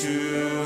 to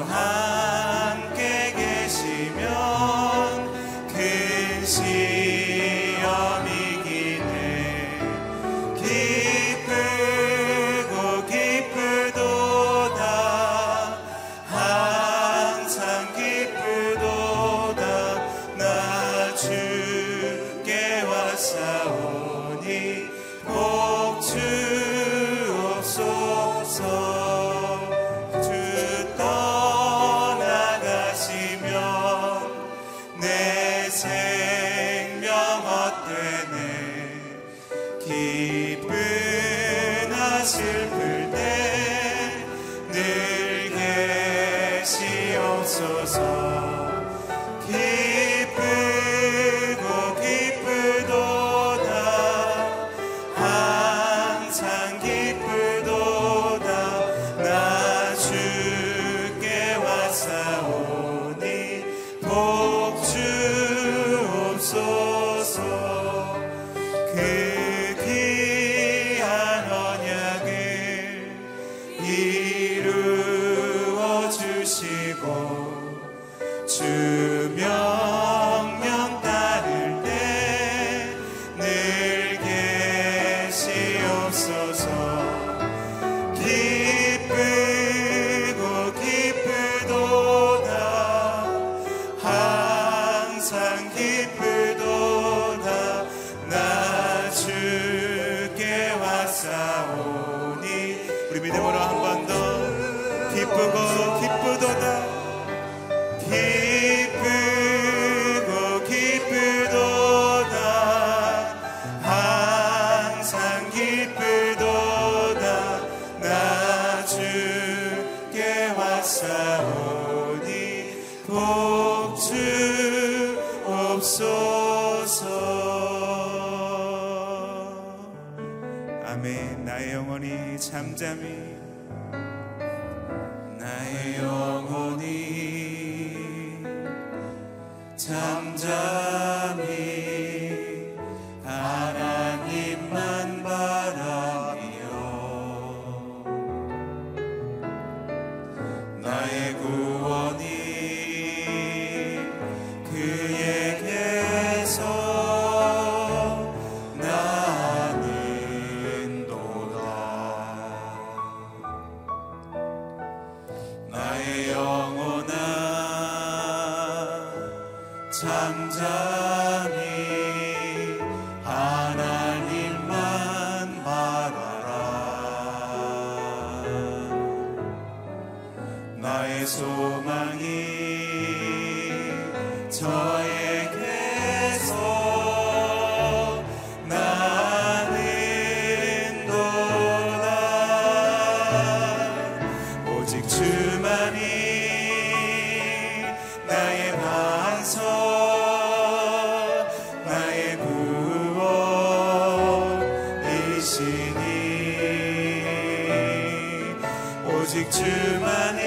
오직 주만이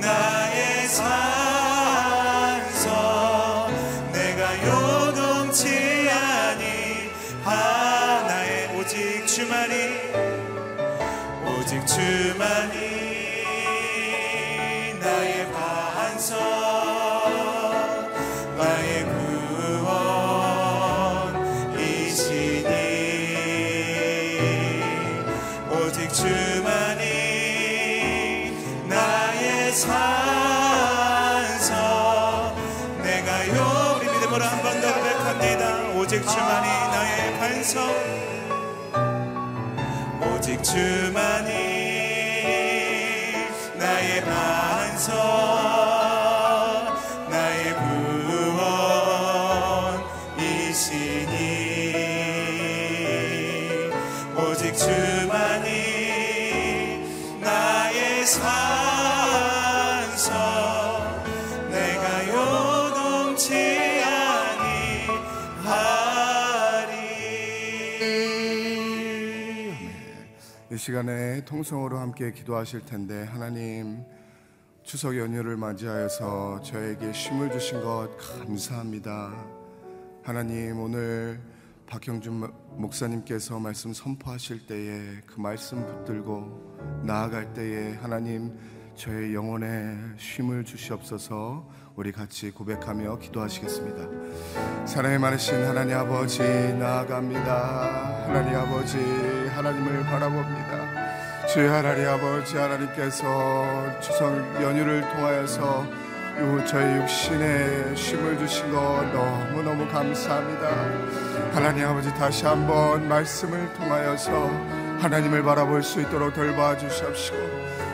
나의 산성 내가 요동치 아니하나의 오직 주만이 오직 주만이 오 시간에 통성으로 함께 기도하실 텐데 하나님 추석 연휴를 맞이하여서 저에게 쉼을 주신 것 감사합니다. 하나님 오늘 박형준 목사님께서 말씀 선포하실 때에 그 말씀 붙들고 나아갈 때에 하나님 저의 영혼에 쉼을 주시옵소서 우리 같이 고백하며 기도하시겠습니다. 사랑이 많으신 하나님 아버지 나아갑니다. 하나님 아버지 하나님을 바라봅니다. 주의 하나님 아버지 하나님께서 추석 연휴를 통하여서 요 저희 육신에 쉼을 주신 것 너무너무 감사합니다. 하나님 아버지 다시 한번 말씀을 통하여서 하나님을 바라볼 수 있도록 돌봐 주시옵시고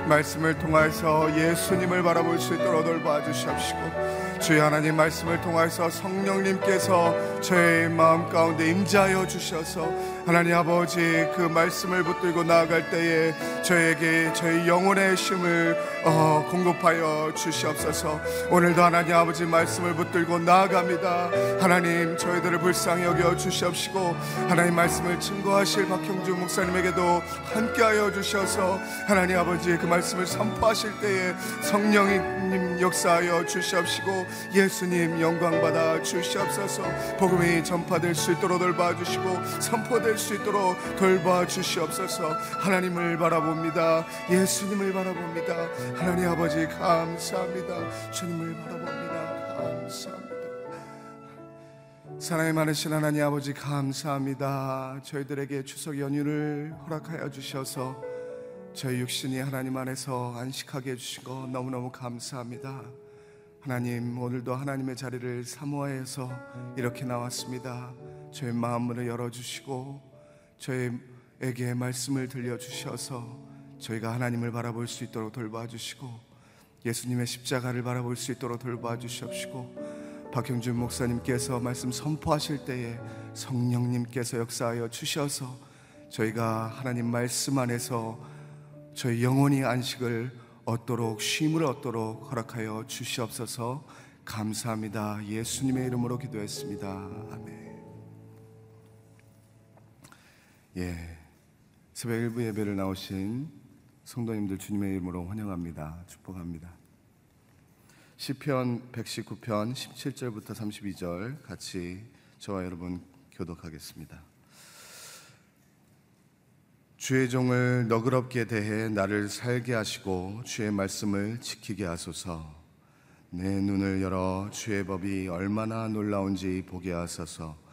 말씀을 통하여서 예수님을 바라볼 수 있도록 돌봐 주시옵시고 주의 하나님 말씀을 통하여서 성령님께서 저의 마음 가운데 임재하여 주셔서 하나님 아버지 그 말씀을 붙들고 나아갈 때에 저에게 저의 영혼의 힘을 어, 공급하여 주시옵소서. 오늘도 하나님 아버지 말씀을 붙들고 나아갑니다. 하나님 저희들을 불쌍히 여겨 주시옵시고 하나님 말씀을 증거하실 박형주 목사님에게도 함께하여 주셔서 하나님 아버지 그 말씀을 선포하실 때에 성령님 역사하여 주시옵시고 예수님 영광 받아 주시옵소서. 복음이 전파될 수 있도록 돌봐 주시고 선포될 수 있도록 돌봐 주시옵소서. 하나님을 바라봅니다. 예수님을 바라봅니다. 하나님 아버지 감사합니다. 주님을 바라봅니다. 감사합니다. 사랑이 많으신 하나님 아버지 감사합니다. 저희들에게 추석 연휴를 허락하여 주셔서 저희 육신이 하나님 안에서 안식하게 해주신 거 너무너무 감사합니다. 하나님 오늘도 하나님의 자리를 사모하여서 이렇게 나왔습니다. 저의 마음을 열어주시고 저에게 말씀을 들려주셔서 저희가 하나님을 바라볼 수 있도록 돌봐주시고 예수님의 십자가를 바라볼 수 있도록 돌봐주시옵시고 박형준 목사님께서 말씀 선포하실 때에 성령님께서 역사하여 주셔서 저희가 하나님 말씀 안에서 저희 영혼이 안식을 얻도록 쉼을 얻도록 허락하여 주시옵소서 감사합니다. 예수님의 이름으로 기도했습니다. 아멘. 예. 새벽 일부 예배를 나오신 성도님들 주님의 이름으로 환영합니다. 축복합니다. 시편 119편 17절부터 32절 같이 저와 여러분 교독하겠습니다. 주의 종을 너그럽게 대해 나를 살게 하시고 주의 말씀을 지키게 하소서. 내 눈을 열어 주의 법이 얼마나 놀라운지 보게 하소서.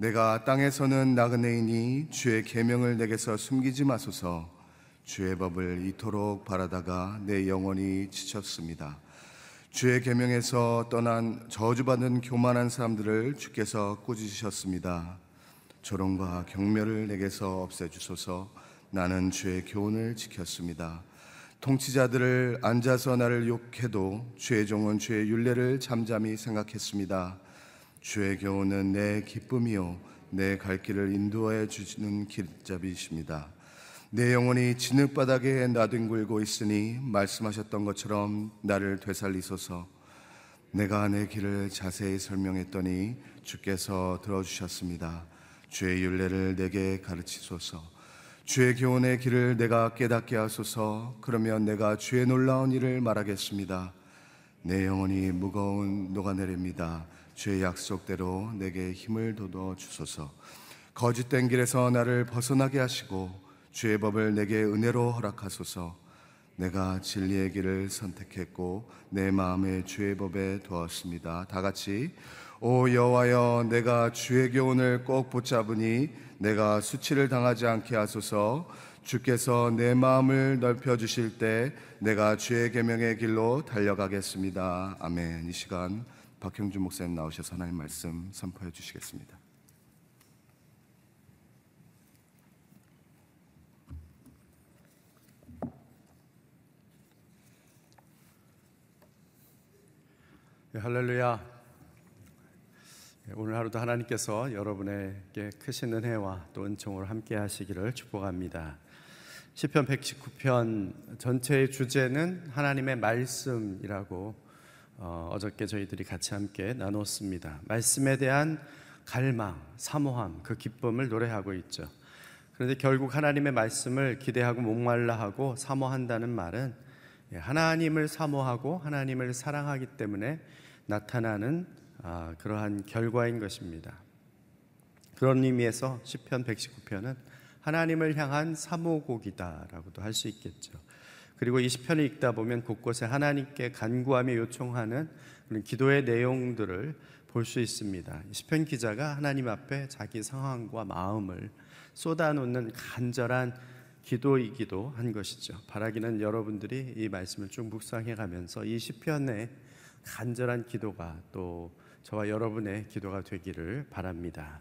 내가 땅에서는 나그네이니 주의 계명을 내게서 숨기지 마소서. 주의 법을 이토록 바라다가 내 영혼이 지쳤습니다. 주의 계명에서 떠난 저주받은 교만한 사람들을 주께서 꾸짖으셨습니다. 조롱과 경멸을 내게서 없애 주소서. 나는 주의 교훈을 지켰습니다. 통치자들을 앉아서 나를 욕해도 주의 종은 주의 윤례를 잠잠히 생각했습니다. 주의 교훈은 내 기쁨이요 내 갈 길을 인도해 주시는 길잡이십니다. 내 영혼이 진흙바닥에 나뒹굴고 있으니 말씀하셨던 것처럼 나를 되살리소서. 내가 내 길을 자세히 설명했더니 주께서 들어주셨습니다. 주의 윤례를 내게 가르치소서. 주의 교훈의 길을 내가 깨닫게 하소서. 그러면 내가 주의 놀라운 일을 말하겠습니다. 내 영혼이 무거운 녹아내립니다. 주의 약속대로 내게 힘을 돋워 주소서. 거짓된 길에서 나를 벗어나게 하시고 주의 법을 내게 은혜로 허락하소서. 내가 진리의 길을 선택했고 내 마음에 주의 법에 두었습니다. 다 같이 오 여호와여 내가 주의 교훈을 꼭 붙잡으니 내가 수치를 당하지 않게 하소서 주께서 내 마음을 넓혀 주실 때 내가 주의 계명의 길로 달려가겠습니다. 아멘. 이 시간 박형준 목사님 나오셔서 하나님 말씀 선포해 주시겠습니다. 네, 할렐루야. 네, 오늘 하루도 하나님께서 여러분에게 크신 은혜와 또 은총으로 함께 하시기를 축복합니다. 시편 119편 전체의 주제는 하나님의 말씀이라고 어, 어저께 저희들이 같이 함께 나눴습니다. 말씀에 대한 갈망, 사모함, 그 기쁨을 노래하고 있죠. 그런데 결국 하나님의 말씀을 기대하고 목말라 하고 사모한다는 말은 예, 하나님을 사모하고 하나님을 사랑하기 때문에 나타나는 아, 그러한 결과인 것입니다. 그런 의미에서 시편 119편은 하나님을 향한 사모곡이다라고도 할 수 있겠죠. 그리고 이 시편을 읽다 보면 곳곳에 하나님께 간구하며 요청하는 그런 기도의 내용들을 볼 수 있습니다. 시편 기자가 하나님 앞에 자기 상황과 마음을 쏟아놓는 간절한 기도이기도 한 것이죠. 바라기는 여러분들이 이 말씀을 쭉 묵상해 가면서 이 시편의 간절한 기도가 또 저와 여러분의 기도가 되기를 바랍니다.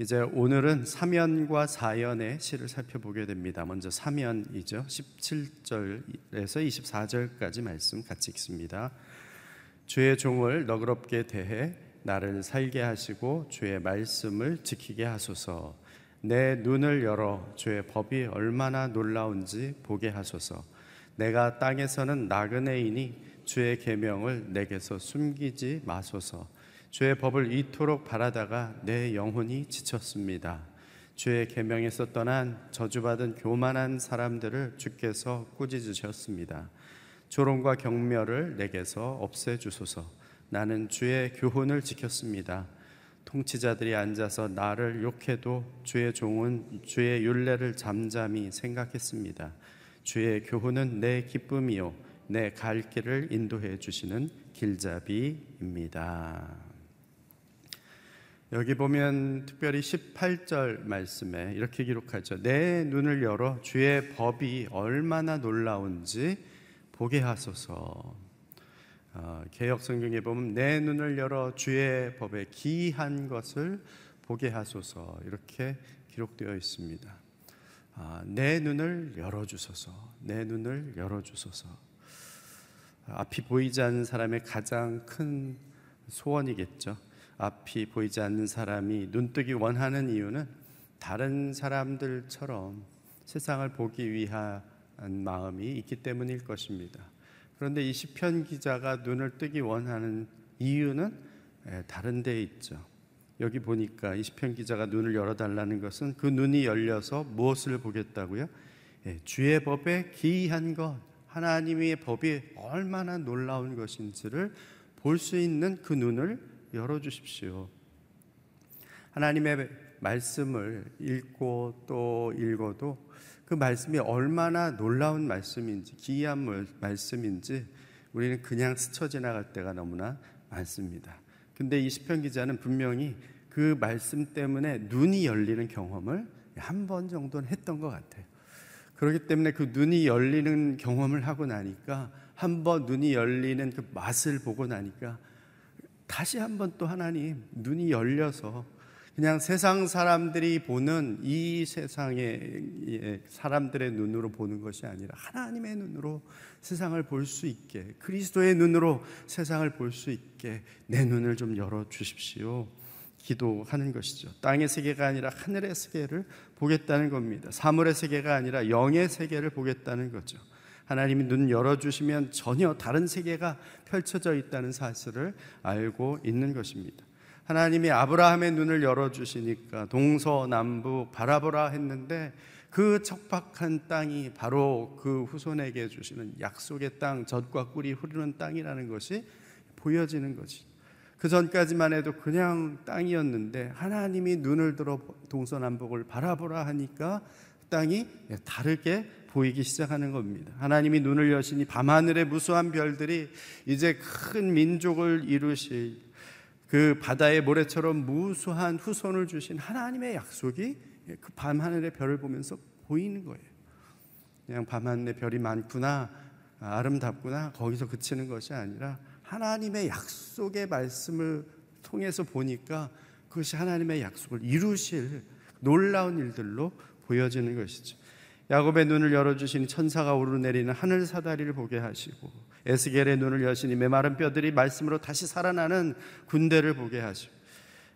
이제 오늘은 사면과 사연의 시를 살펴보게 됩니다. 먼저 사면이죠. 17절에서 24절까지 말씀 같이 읽습니다. 주의 종을 너그럽게 대해 나를 살게 하시고 주의 말씀을 지키게 하소서. 내 눈을 열어 주의 법이 얼마나 놀라운지 보게 하소서. 내가 땅에서는 나그네이니 주의 계명을 내게서 숨기지 마소서. 주의 법을 이토록 바라다가 내 영혼이 지쳤습니다. 주의 계명에서 떠난 저주받은 교만한 사람들을 주께서 꾸짖으셨습니다. 조롱과 경멸을 내게서 없애 주소서. 나는 주의 교훈을 지켰습니다. 통치자들이 앉아서 나를 욕해도 주의 종은 주의 윤례를 잠잠히 생각했습니다. 주의 교훈은 내 기쁨이요 내 갈 길을 인도해 주시는 길잡이입니다. 여기 보면 특별히 18절 말씀에 이렇게 기록하죠. 내 눈을 열어 주의 법이 얼마나 놀라운지 보게 하소서. 어, 개혁 성경에 보면 내 눈을 열어 주의 법에 기한 것을 보게 하소서 이렇게 기록되어 있습니다. 아, 내 눈을 열어 주소서. 내 눈을 열어 주소서. 앞이 보이지 않는 사람의 가장 큰 소원이겠죠. 앞이 보이지 않는 사람이 눈뜨기 원하는 이유는 다른 사람들처럼 세상을 보기 위한 마음이 있기 때문일 것입니다. 그런데 이 시편 기자가 눈을 뜨기 원하는 이유는 예, 다른 데 있죠. 여기 보니까 이 시편 기자가 눈을 열어 달라는 것은 그 눈이 열려서 무엇을 보겠다고요? 예, 주의 법에 기이한 것, 하나님의 법이 얼마나 놀라운 것인지를 볼 수 있는 그 눈을 열어주십시오. 하나님의 말씀을 읽고 또 읽어도 그 말씀이 얼마나 놀라운 말씀인지 기이한 말씀인지 우리는 그냥 스쳐 지나갈 때가 너무나 많습니다. 근데 이 시편 기자는 분명히 그 말씀 때문에 눈이 열리는 경험을 한 번 정도는 했던 것 같아요. 그렇기 때문에 그 눈이 열리는 경험을 하고 나니까 한 번 눈이 열리는 그 맛을 보고 나니까 다시 한번 또 하나님 눈이 열려서 그냥 세상 사람들이 보는 이 세상의 사람들의 눈으로 보는 것이 아니라 하나님의 눈으로 세상을 볼 수 있게 그리스도의 눈으로 세상을 볼 수 있게 내 눈을 좀 열어 주십시오. 기도하는 것이죠. 땅의 세계가 아니라 하늘의 세계를 보겠다는 겁니다. 사물의 세계가 아니라 영의 세계를 보겠다는 거죠. 하나님이 눈 열어주시면 전혀 다른 세계가 펼쳐져 있다는 사실을 알고 있는 것입니다. 하나님이 아브라함의 눈을 열어주시니까 동서남북 바라보라 했는데 그 척박한 땅이 바로 그 후손에게 주시는 약속의 땅, 젖과 꿀이 흐르는 땅이라는 것이 보여지는 거지. 그 전까지만 해도 그냥 땅이었는데 하나님이 눈을 들어 동서남북을 바라보라 하니까 땅이 다르게 보이기 시작하는 겁니다. 하나님이 눈을 여시니 밤하늘의 무수한 별들이 이제 큰 민족을 이루실 그 바다의 모래처럼 무수한 후손을 주신 하나님의 약속이 그 밤하늘의 별을 보면서 보이는 거예요. 그냥 밤하늘의 별이 많구나, 아름답구나, 거기서 그치는 것이 아니라 하나님의 약속의 말씀을 통해서 보니까 그것이 하나님의 약속을 이루실 놀라운 일들로 보여지는 것이죠. 야곱의 눈을 열어주신 천사가 오르내리는 하늘 사다리를 보게 하시고 에스겔의 눈을 여시니 메마른 뼈들이 말씀으로 다시 살아나는 군대를 보게 하시고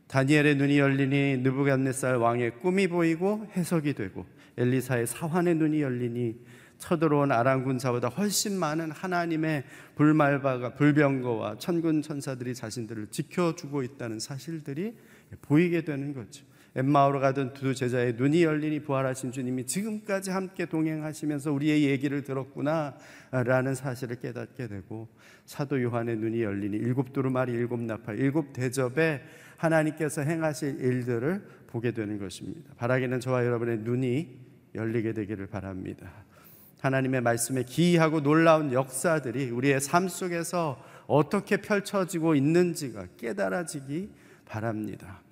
다니엘의 눈이 열리니 느부갓네살 왕의 꿈이 보이고 해석이 되고 엘리사의 사환의 눈이 열리니 쳐들어온 아람 군사보다 훨씬 많은 하나님의 불말바가 불병거와 천군 천사들이 자신들을 지켜주고 있다는 사실들이 보이게 되는 거죠. 엠마오로 가던 두 제자의 눈이 열리니 부활하신 주님이 지금까지 함께 동행하시면서 우리의 얘기를 들었구나라는 사실을 깨닫게 되고 사도 요한의 눈이 열리니 일곱 두루마리 일곱 나팔 일곱 대접에 하나님께서 행하실 일들을 보게 되는 것입니다. 바라기는 저와 여러분의 눈이 열리게 되기를 바랍니다. 하나님의 말씀에 기이하고 놀라운 역사들이 우리의 삶 속에서 어떻게 펼쳐지고 있는지가 깨달아지기 바랍니다.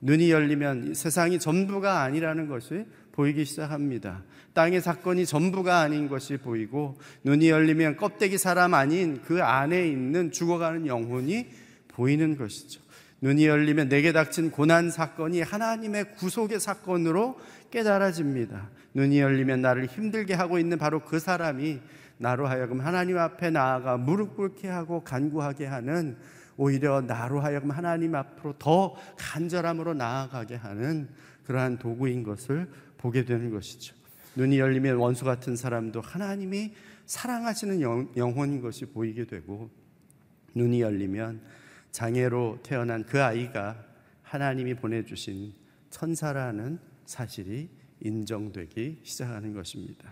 눈이 열리면 세상이 전부가 아니라는 것이 보이기 시작합니다. 땅의 사건이 전부가 아닌 것이 보이고 눈이 열리면 껍데기 사람 아닌 그 안에 있는 죽어가는 영혼이 보이는 것이죠. 눈이 열리면 내게 닥친 고난 사건이 하나님의 구속의 사건으로 깨달아집니다. 눈이 열리면 나를 힘들게 하고 있는 바로 그 사람이 나로 하여금 하나님 앞에 나아가 무릎 꿇게 하고 간구하게 하는 오히려 나로 하여금 하나님 앞으로 더 간절함으로 나아가게 하는 그러한 도구인 것을 보게 되는 것이죠. 눈이 열리면 원수 같은 사람도 하나님이 사랑하시는 영, 영혼인 것이 보이게 되고 눈이 열리면 장애로 태어난 그 아이가 하나님이 보내주신 천사라는 사실이 인정되기 시작하는 것입니다.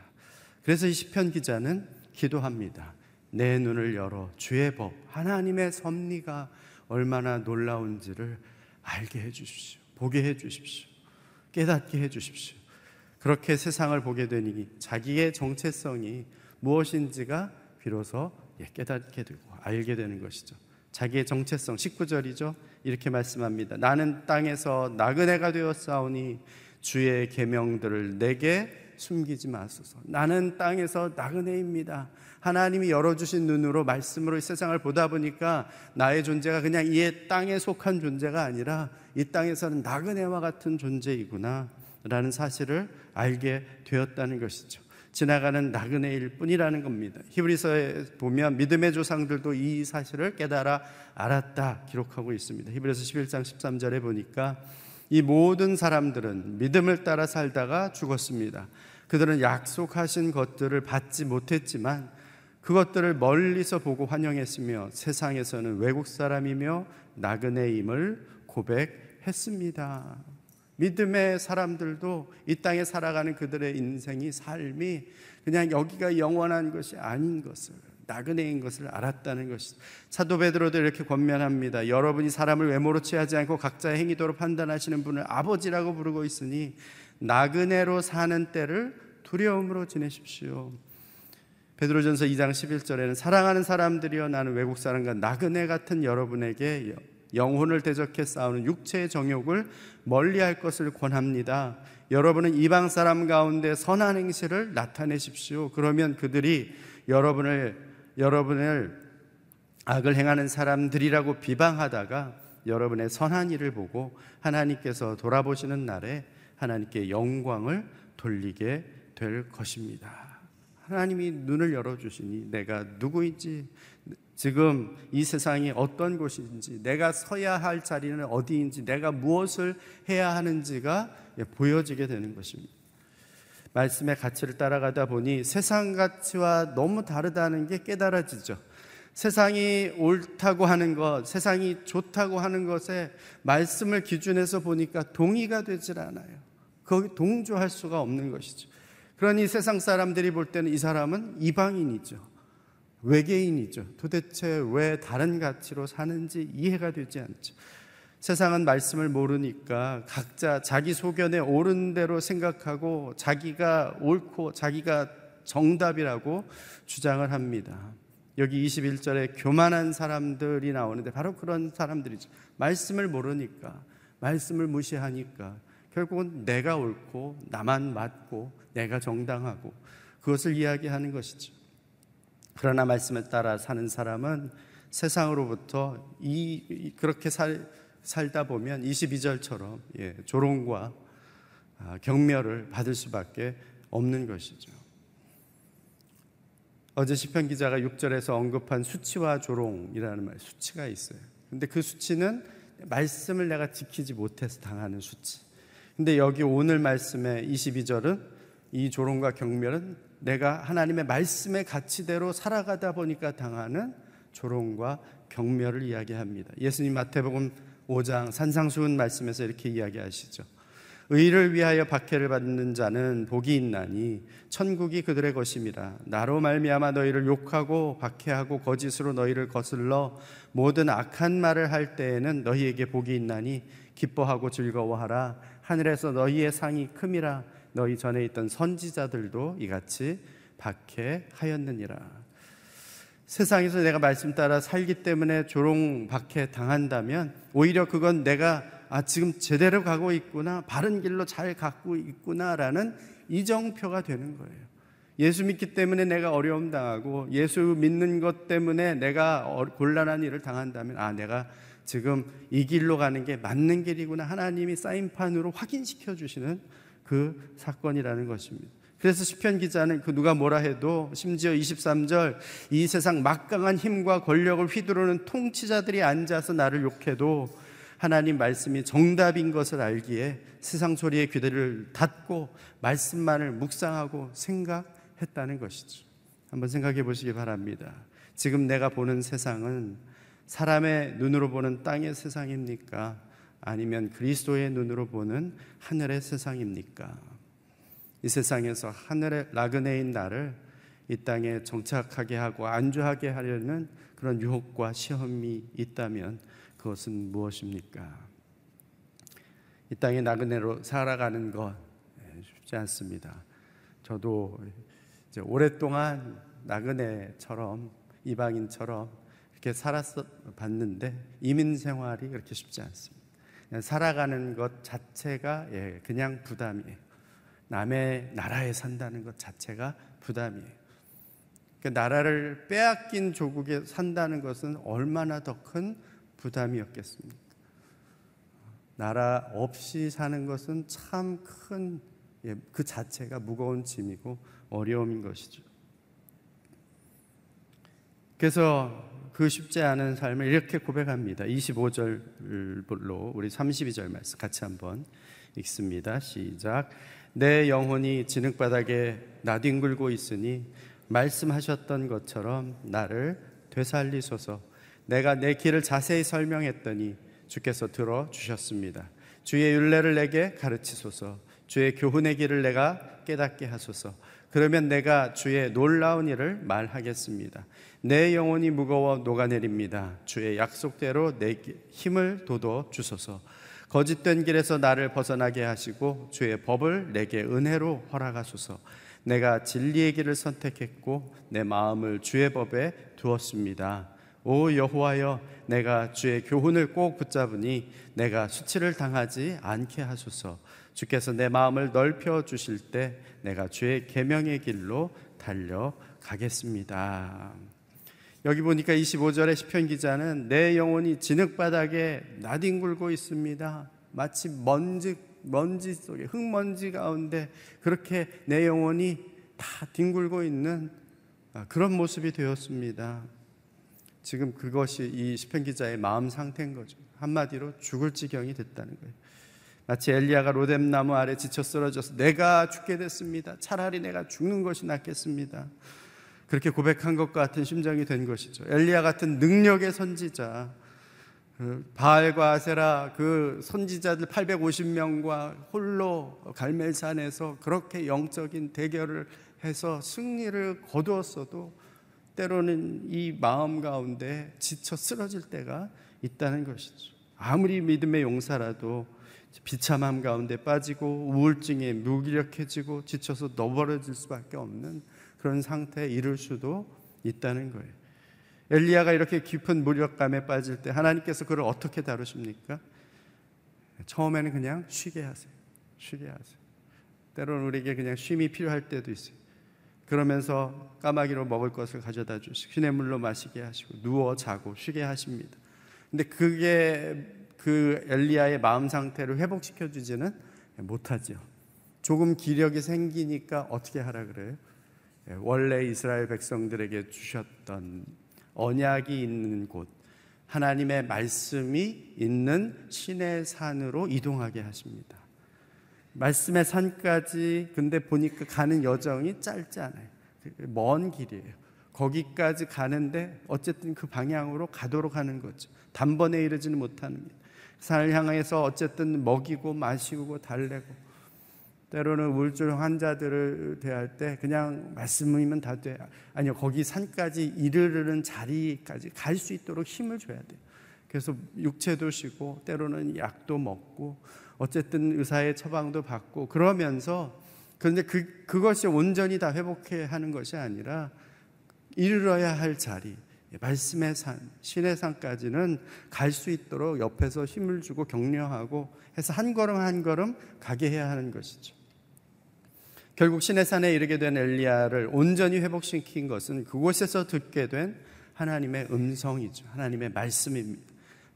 그래서 이 시편 기자는 기도합니다. 내 눈을 열어 주의 법, 하나님의 섭리가 얼마나 놀라운지를 알게 해 주십시오. 보게 해 주십시오. 깨닫게 해 주십시오. 그렇게 세상을 보게 되니 자기의 정체성이 무엇인지가 비로소 예, 깨닫게 되고 알게 되는 것이죠. 자기의 정체성 19절이죠. 이렇게 말씀합니다. 나는 땅에서 나그네가 되었사오니 주의 계명들을 내게 숨기지 마소서. 나는 땅에서 나그네입니다. 하나님이 열어주신 눈으로 말씀으로 세상을 보다 보니까 나의 존재가 그냥 이 땅에 속한 존재가 아니라 이 땅에서는 나그네와 같은 존재이구나 라는 사실을 알게 되었다는 것이죠. 지나가는 나그네일 뿐이라는 겁니다. 히브리서에 보면 믿음의 조상들도 이 사실을 깨달아 알았다 기록하고 있습니다. 히브리서 11장 13절에 보니까 이 모든 사람들은 믿음을 따라 살다가 죽었습니다. 그들은 약속하신 것들을 받지 못했지만 그것들을 멀리서 보고 환영했으며 세상에서는 외국 사람이며 나그네임을 고백했습니다. 믿음의 사람들도 이 땅에 살아가는 그들의 인생이 삶이 그냥 여기가 영원한 것이 아닌 것을 나그네인 것을 알았다는 것이 사도 베드로도 이렇게 권면합니다. 여러분이 사람을 외모로 취하지 않고 각자의 행위도로 판단하시는 분을 아버지라고 부르고 있으니 나그네로 사는 때를 두려움으로 지내십시오. 베드로전서 2장 11절에는 사랑하는 사람들이여 나는 외국 사람과 나그네 같은 여러분에게 영혼을 대적해 싸우는 육체의 정욕을 멀리할 것을 권합니다. 여러분은 이방 사람 가운데 선한 행실을 나타내십시오. 그러면 그들이 여러분을 여러분을 악을 행하는 사람들이라고 비방하다가 여러분의 선한 일을 보고 하나님께서 돌아보시는 날에 하나님께 영광을 돌리게 될 것입니다. 하나님이 눈을 열어주시니 내가 누구인지 지금 이 세상이 어떤 곳인지 내가 서야 할 자리는 어디인지 내가 무엇을 해야 하는지가 보여지게 되는 것입니다. 말씀의 가치를 따라가다 보니 세상 가치와 너무 다르다는 게 깨달아지죠. 세상이 옳다고 하는 것, 세상이 좋다고 하는 것에 말씀을 기준해서 보니까 동의가 되질 않아요. 거기 동조할 수가 없는 것이죠. 그러니 세상 사람들이 볼 때는 이 사람은 이방인이죠. 외계인이죠. 도대체 왜 다른 가치로 사는지 이해가 되지 않죠. 세상은 말씀을 모르니까 각자 자기 소견에 옳은 대로 생각하고 자기가 옳고 자기가 정답이라고 주장을 합니다. 여기 21절에 교만한 사람들이 나오는데 바로 그런 사람들이죠. 말씀을 모르니까, 말씀을 무시하니까 결국은 내가 옳고 나만 맞고 내가 정당하고 그것을 이야기하는 것이죠. 그러나 말씀에 따라 사는 사람은 세상으로부터 이 그렇게 살, 살다 보면 22절처럼 예, 조롱과 아, 경멸을 받을 수밖에 없는 것이죠. 어제 시편 기자가 6절에서 언급한 수치와 조롱이라는 말, 수치가 있어요. 근데 그 수치는 말씀을 내가 지키지 못해서 당하는 수치. 근데 여기 오늘 말씀의 22절은 이 조롱과 경멸은 내가 하나님의 말씀의 가치대로 살아가다 보니까 당하는 조롱과 경멸을 이야기합니다. 예수님 마태복음 5장 산상수훈 말씀에서 이렇게 이야기하시죠. 의를 위하여 박해를 받는 자는 복이 있나니 천국이 그들의 것입니다. 나로 말미암아 너희를 욕하고 박해하고 거짓으로 너희를 거슬러 모든 악한 말을 할 때에는 너희에게 복이 있나니 기뻐하고 즐거워하라. 하늘에서 너희의 상이 큼이라. 너희 전에 있던 선지자들도 이같이 박해하였느니라. 세상에서 내가 말씀 따라 살기 때문에 조롱 박해 당한다면 오히려 그건 내가 아, 지금 제대로 가고 있구나, 바른 길로 잘 가고 있구나라는 이정표가 되는 거예요. 예수 믿기 때문에 내가 어려움 당하고 예수 믿는 것 때문에 내가 어, 곤란한 일을 당한다면 아, 내가 지금 이 길로 가는 게 맞는 길이구나. 하나님이 사인판으로 확인시켜 주시는 그 사건이라는 것입니다. 그래서 시편 기자는 그 누가 뭐라 해도 심지어 23절 이 세상 막강한 힘과 권력을 휘두르는 통치자들이 앉아서 나를 욕해도 하나님 말씀이 정답인 것을 알기에 세상 소리에 귀를 닫고 말씀만을 묵상하고 생각했다는 것이죠. 한번 생각해 보시기 바랍니다. 지금 내가 보는 세상은 사람의 눈으로 보는 땅의 세상입니까? 아니면 그리스도의 눈으로 보는 하늘의 세상입니까? 이 세상에서 하늘의 나그네인 나를 이 땅에 정착하게 하고 안주하게 하려는 그런 유혹과 시험이 있다면 그것은 무엇입니까? 이 땅에 나그네로 살아가는 것 예, 쉽지 않습니다. 저도 오랫동안 나그네처럼 이방인처럼 이렇게 살았어 봤는데 이민 생활이 그렇게 쉽지 않습니다. 살아가는 것 자체가 예, 그냥 부담이에요. 남의 나라에 산다는 것 자체가 부담이에요. 그 나라를 빼앗긴 조국에 산다는 것은 얼마나 더 큰 부담이었겠습니까? 나라 없이 사는 것은 참 큰그 예, 자체가 무거운 짐이고 어려움인 것이죠. 그래서 그 쉽지 않은 삶을 이렇게 고백합니다. 25절로 우리 32절 말씀 같이 한번 읽습니다. 시작. 내 영혼이 진흙바닥에 나뒹굴고 있으니 말씀하셨던 것처럼 나를 되살리소서. 내가 내 길을 자세히 설명했더니 주께서 들어 주셨습니다. 주의 윤례를 내게 가르치소서. 주의 교훈의 길을 내가 깨닫게 하소서. 그러면 내가 주의 놀라운 일을 말하겠습니다. 내 영혼이 무거워 녹아내립니다. 주의 약속대로 내 힘을 돋워 주소서. 거짓된 길에서 나를 벗어나게 하시고 주의 법을 내게 은혜로 허락하소서. 내가 진리의 길을 선택했고 내 마음을 주의 법에 두었습니다. 오 여호와여 내가 주의 교훈을 꼭 붙잡으니 내가 수치를 당하지 않게 하소서 주께서 내 마음을 넓혀 주실 때 내가 주의 계명의 길로 달려 가겠습니다. 여기 보니까 25절의 시편 기자는 내 영혼이 진흙바닥에 나뒹굴고 있습니다. 마치 먼지 먼지 속에 흙먼지 가운데 그렇게 내 영혼이 다 뒹굴고 있는 그런 모습이 되었습니다. 지금 그것이 이 시편 기자의 마음 상태인 거죠. 한마디로 죽을 지경이 됐다는 거예요. 마치 엘리야가 로뎀 나무 아래 지쳐 쓰러져서 내가 죽게 됐습니다. 차라리 내가 죽는 것이 낫겠습니다. 그렇게 고백한 것과 같은 심정이 된 것이죠. 엘리야 같은 능력의 선지자, 그 바알과 아세라 그 선지자들 850명과 홀로 갈멜산에서 그렇게 영적인 대결을 해서 승리를 거두었어도 때로는 이 마음 가운데 지쳐 쓰러질 때가 있다는 것이죠. 아무리 믿음의 용사라도 비참함 가운데 빠지고 우울증에 무기력해지고 지쳐서 너버려질 수밖에 없는 그런 상태에 이를 수도 있다는 거예요. 엘리야가 이렇게 깊은 무력감에 빠질 때 하나님께서 그를 어떻게 다루십니까? 처음에는 그냥 쉬게 하세요. 쉬게 하세요. 때로는 우리에게 그냥 쉼이 필요할 때도 있어요. 그러면서 까마귀로 먹을 것을 가져다 주시고 시냇물로 마시게 하시고 누워 자고 쉬게 하십니다. 근데 그게 그 엘리야의 마음 상태를 회복시켜 주지는 못하죠. 조금 기력이 생기니까 어떻게 하라 그래요? 예, 원래 이스라엘 백성들에게 주셨던 언약이 있는 곳, 하나님의 말씀이 있는 신의 산으로 이동하게 하십니다. 말씀의 산까지 근데 보니까 가는 여정이 짧지 않아요. 먼 길이에요. 거기까지 가는데 어쨌든 그 방향으로 가도록 하는 거죠. 단번에 이르지는 못합니다. 산을 향해서 어쨌든 먹이고 마시고 달래고 때로는 우울증 환자들을 대할 때 그냥 말씀이면 다 돼. 아니요, 거기 산까지 이르르는 자리까지 갈 수 있도록 힘을 줘야 돼요. 그래서 육체도 쉬고 때로는 약도 먹고 어쨌든 의사의 처방도 받고 그러면서 그런데 그 그것이 온전히 다 회복해 하는 것이 아니라 이르러야 할 자리 말씀의 산 신의 산까지는 갈 수 있도록 옆에서 힘을 주고 격려하고 해서 한 걸음 한 걸음 가게 해야 하는 것이죠. 결국 신의 산에 이르게 된 엘리야를 온전히 회복시킨 것은 그곳에서 듣게 된 하나님의 음성이죠. 하나님의 말씀입니다.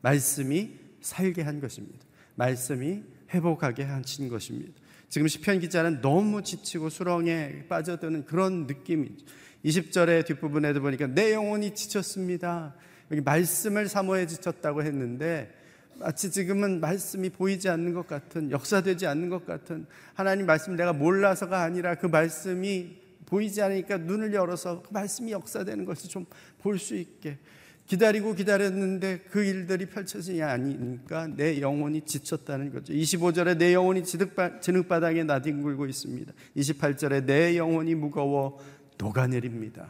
말씀이 살게 한 것입니다. 말씀이 회복하게 하신 것입니다. 지금 시편 기자는 너무 지치고 수렁에 빠져드는 그런 느낌이죠. 20절의 뒷부분에도 보니까 내 영혼이 지쳤습니다. 여기 말씀을 사모해 지쳤다고 했는데 마치 지금은 말씀이 보이지 않는 것 같은 역사되지 않는 것 같은 하나님 말씀 내가 몰라서가 아니라 그 말씀이 보이지 않으니까 눈을 열어서 그 말씀이 역사되는 것을 좀 볼 수 있게 기다리고 기다렸는데 그 일들이 펼쳐지지 않으니까 내 영혼이 지쳤다는 거죠. 25절에 내 영혼이 진흙바닥에 나뒹굴고 있습니다. 28절에 내 영혼이 무거워 녹아내립니다.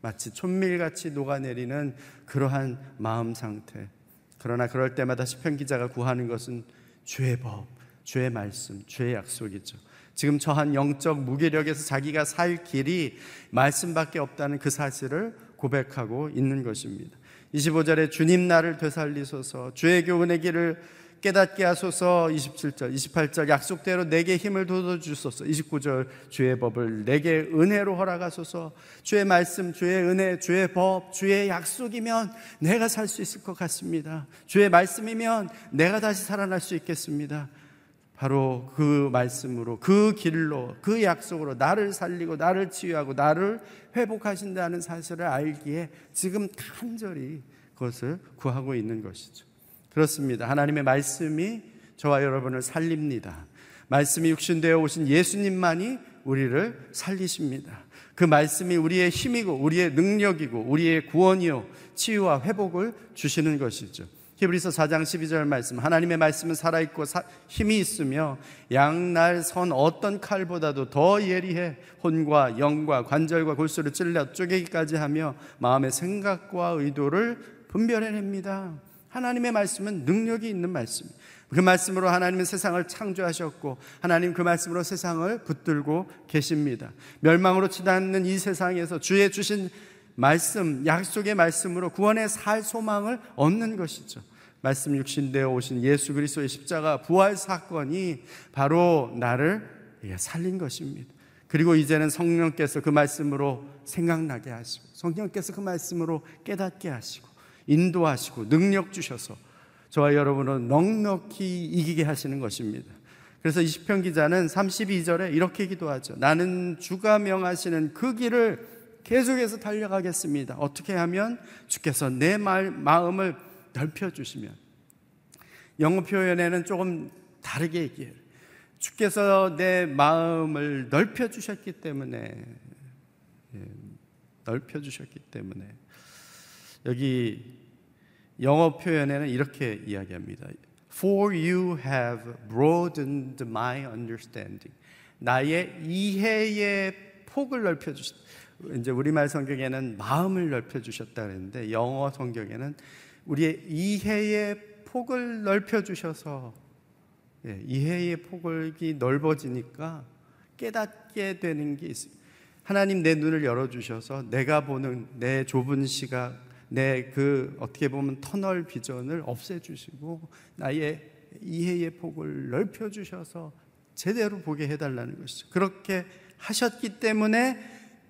마치 촌밀같이 녹아내리는 그러한 마음 상태. 그러나 그럴 때마다 시편 기자가 구하는 것은 주의 법, 주의 말씀, 주의 약속이죠. 지금 저한 영적 무기력에서 자기가 살 길이 말씀밖에 없다는 그 사실을 고백하고 있는 것입니다. 25절에 주님 나를 되살리소서 주의 교훈의 길을 깨닫게 하소서. 27절 28절. 약속대로 내게 힘을 돋워 주소서. 29절. 주의 법을 내게 은혜로 허락하소서. 주의 말씀 주의 은혜 주의 법 주의 약속이면 내가 살 수 있을 것 같습니다. 주의 말씀이면 내가 다시 살아날 수 있겠습니다. 바로 그 말씀으로 그 길로 그 약속으로 나를 살리고 나를 치유하고 나를 회복하신다는 사실을 알기에 지금 간절히 그것을 구하고 있는 것이죠 그렇습니다. 하나님의 말씀이 저와 여러분을 살립니다. 말씀이 육신되어 오신 예수님만이 우리를 살리십니다. 그 말씀이 우리의 힘이고 우리의 능력이고 우리의 구원이요 치유와 회복을 주시는 것이죠. 히브리서 4장 12절 말씀 하나님의 말씀은 살아 있고 사, 힘이 있으며 양날 선 어떤 칼보다도 더 예리해 혼과 영과 관절과 골수를 찔러 쪼개기까지 하며 마음의 생각과 의도를 분별해냅니다. 하나님의 말씀은 능력이 있는 말씀. 그 말씀으로 하나님은 세상을 창조하셨고 하나님 그 말씀으로 세상을 붙들고 계십니다. 멸망으로 치닫는 이 세상에서 주의 주신 말씀, 약속의 말씀으로 구원의 살 소망을 얻는 것이죠. 말씀 육신되어 오신 예수 그리스도의 십자가 부활 사건이 바로 나를 살린 것입니다. 그리고 이제는 성령께서 그 말씀으로 생각나게 하시고 성령께서 그 말씀으로 깨닫게 하시고 인도하시고 능력 주셔서 저와 여러분은 넉넉히 이기게 하시는 것입니다. 그래서 20편 기자는 32절에 이렇게 기도하죠. 나는 주가 명하시는 그 길을 계속해서 달려가겠습니다. 어떻게 하면 주께서 내 말, 마음을 넓혀 주시면. 영어 표현에는 조금 다르게 얘기해요. 주께서 내 마음을 넓혀 주셨기 때문에, 예, 넓혀 주셨기 때문에. 여기 영어 표현에는 이렇게 이야기합니다. For you have broadened my understanding. 나의 이해의 폭을 넓혀 주셨. 이제 우리말 성경에는 마음을 넓혀 주셨다 그랬는데 영어 성경에는 우리의 이해의 폭을 넓혀 주셔서 예, 이해의 폭이 넓어지니까 깨닫게 되는 게 있습니다. 하나님 내 눈을 열어 주셔서 내가 보는 내 좁은 시각 내 그 어떻게 보면 터널 비전을 없애주시고 나의 이해의 폭을 넓혀주셔서 제대로 보게 해달라는 것이죠. 그렇게 하셨기 때문에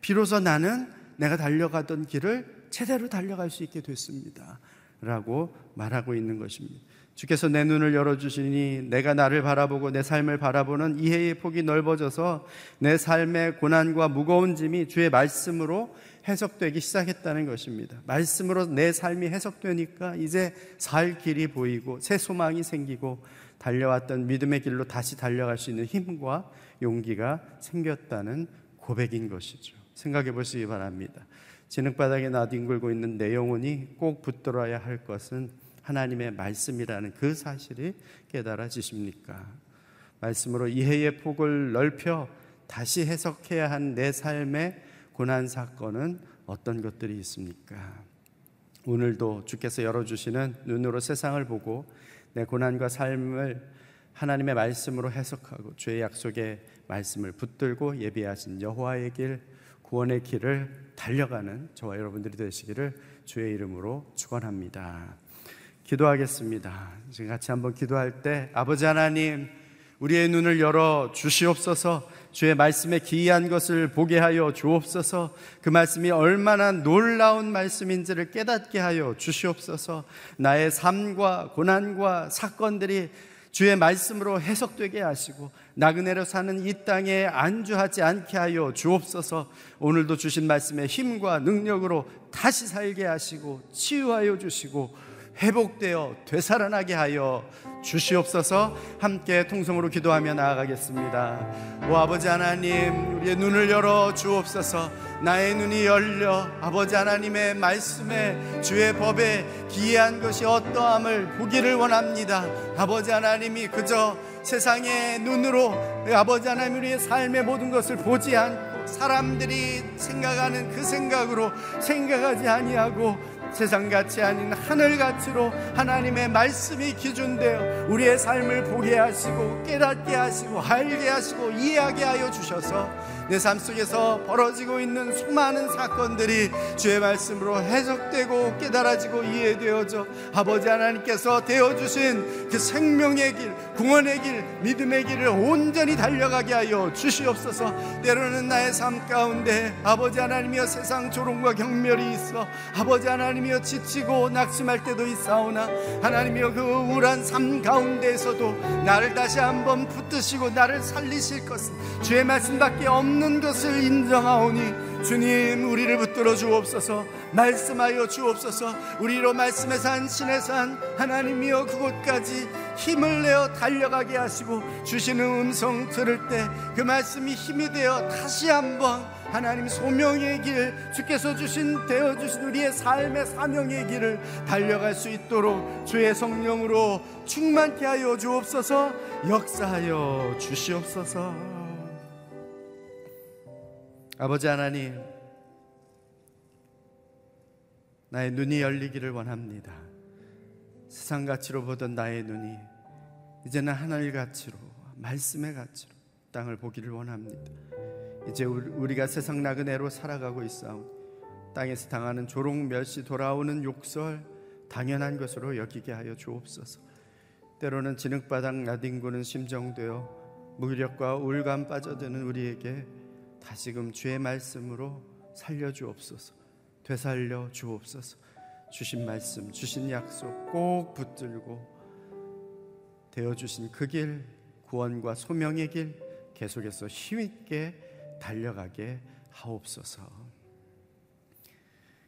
비로소 나는 내가 달려가던 길을 제대로 달려갈 수 있게 됐습니다. 라고 말하고 있는 것입니다. 주께서 내 눈을 열어주시니 내가 나를 바라보고 내 삶을 바라보는 이해의 폭이 넓어져서 내 삶의 고난과 무거운 짐이 주의 말씀으로 해석되기 시작했다는 것입니다. 말씀으로 내 삶이 해석되니까 이제 살 길이 보이고 새 소망이 생기고 달려왔던 믿음의 길로 다시 달려갈 수 있는 힘과 용기가 생겼다는 고백인 것이죠. 생각해 보시기 바랍니다. 진흙바닥에 나뒹굴고 있는 내 영혼이 꼭 붙들어야 할 것은 하나님의 말씀이라는 그 사실이 깨달아지십니까? 말씀으로 이해의 폭을 넓혀 다시 해석해야 한 내 삶의 고난 사건은 어떤 것들이 있습니까? 오늘도 주께서 열어주시는 눈으로 세상을 보고 내 고난과 삶을 하나님의 말씀으로 해석하고 주의 약속의 말씀을 붙들고 예비하신 여호와의 길, 구원의 길을 달려가는 저와 여러분들이 되시기를 주의 이름으로 축원합니다. 기도하겠습니다. 지금 같이 한번 기도할 때 아버지 하나님 우리의 눈을 열어 주시옵소서 주의 말씀에 기이한 것을 보게 하여 주옵소서. 그 말씀이 얼마나 놀라운 말씀인지를 깨닫게 하여 주시옵소서. 나의 삶과 고난과 사건들이 주의 말씀으로 해석되게 하시고 나그네로 사는 이 땅에 안주하지 않게 하여 주옵소서. 오늘도 주신 말씀의 힘과 능력으로 다시 살게 하시고 치유하여 주시고 회복되어 되살아나게 하여 주시옵소서 함께 통성으로 기도하며 나아가겠습니다. 오 아버지 하나님, 우리의 눈을 열어 주옵소서. 나의 눈이 열려 아버지 하나님의 말씀에 주의 법에 기이한 것이 어떠함을 보기를 원합니다. 아버지 하나님이 그저 세상의 눈으로 아버지 하나님 우리의 삶의 모든 것을 보지 않고 사람들이 생각하는 그 생각으로 생각하지 아니하고 세상 가치 아닌 하늘 가치로 하나님의 말씀이 기준되어 우리의 삶을 보게 하시고 깨닫게 하시고 알게 하시고 이해하게 하여 주셔서 내 삶 속에서 벌어지고 있는 수많은 사건들이 주의 말씀으로 해석되고 깨달아지고 이해되어져 아버지 하나님께서 되어주신 그 생명의 길, 구원의 길, 믿음의 길을 온전히 달려가게 하여 주시옵소서. 때로는 나의 삶 가운데 아버지 하나님이여 세상 조롱과 경멸이 있어 아버지 하나님이여 지치고 낙심할 때도 있사오나 하나님이여 그 우울한 삶 가운데에서도 나를 다시 한번 붙드시고 나를 살리실 것은 주의 말씀밖에 없는 없는 것을 인정하오니 주님 우리를 붙들어 주옵소서 말씀하여 주옵소서 우리로 말씀의 산 신의 산 하나님이여 그곳까지 힘을 내어 달려가게 하시고 주시는 음성 들을 때 그 말씀이 힘이 되어 다시 한번 하나님 소명의 길 주께서 주신 되어 주신 우리의 삶의 사명의 길을 달려갈 수 있도록 주의 성령으로 충만케 하여 주옵소서 역사하여 주시옵소서. 아버지 하나님, 나의 눈이 열리기를 원합니다. 세상 가치로 보던 나의 눈이 이제는 하늘 가치로, 말씀의 가치로 땅을 보기를 원합니다. 이제 우리가 세상 나그네로 살아가고 있사오. 땅에서 당하는 조롱 멸시 돌아오는 욕설 당연한 것으로 여기게 하여 주옵소서. 때로는 진흙바닥 나뒹구는 심정되어 무력과 우울감 빠져드는 우리에게 다시금 주의 말씀으로 살려 주옵소서. 되살려 주옵소서. 주신 말씀, 주신 약속 꼭 붙들고 되어 주신 그 길, 구원과 소명의 길 계속해서 힘 있게 달려가게 하옵소서.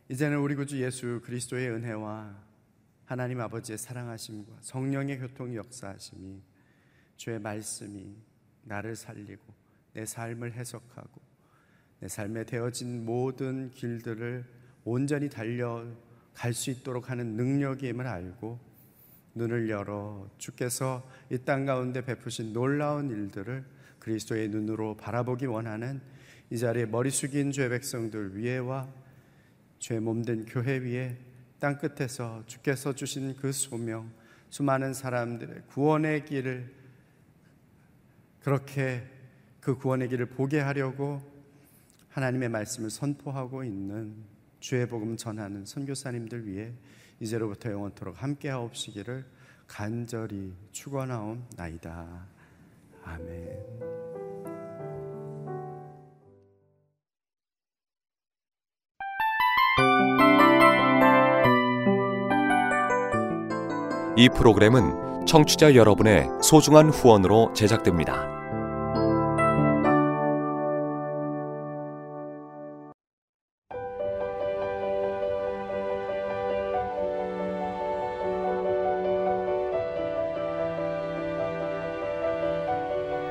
이제는 우리 구주 예수 그리스도의 은혜와 하나님 아버지의 사랑하심과 성령의 교통 역사하심이 주의 말씀이 나를 살리고 내 삶을 해석하고 내 삶에 되어진 모든 길들을 온전히 달려갈 수 있도록 하는 능력임을 알고 눈을 열어 주께서 이 땅 가운데 베푸신 놀라운 일들을 그리스도의 눈으로 바라보기 원하는 이 자리에 머리 숙인 죄 백성들 위에와 죄 몸된 교회 위에 땅 끝에서 주께서 주신 그 소명 수많은 사람들의 구원의 길을 그렇게 그 구원의 길을 보게 하려고 하나님의 말씀을 선포하고 있는 주의 복음 전하는 선교사님들 위해 이제로부터 영원토록 함께하옵시기를 간절히 축원하옵나이다. 아멘. 이 프로그램은 청취자 여러분의 소중한 후원으로 제작됩니다.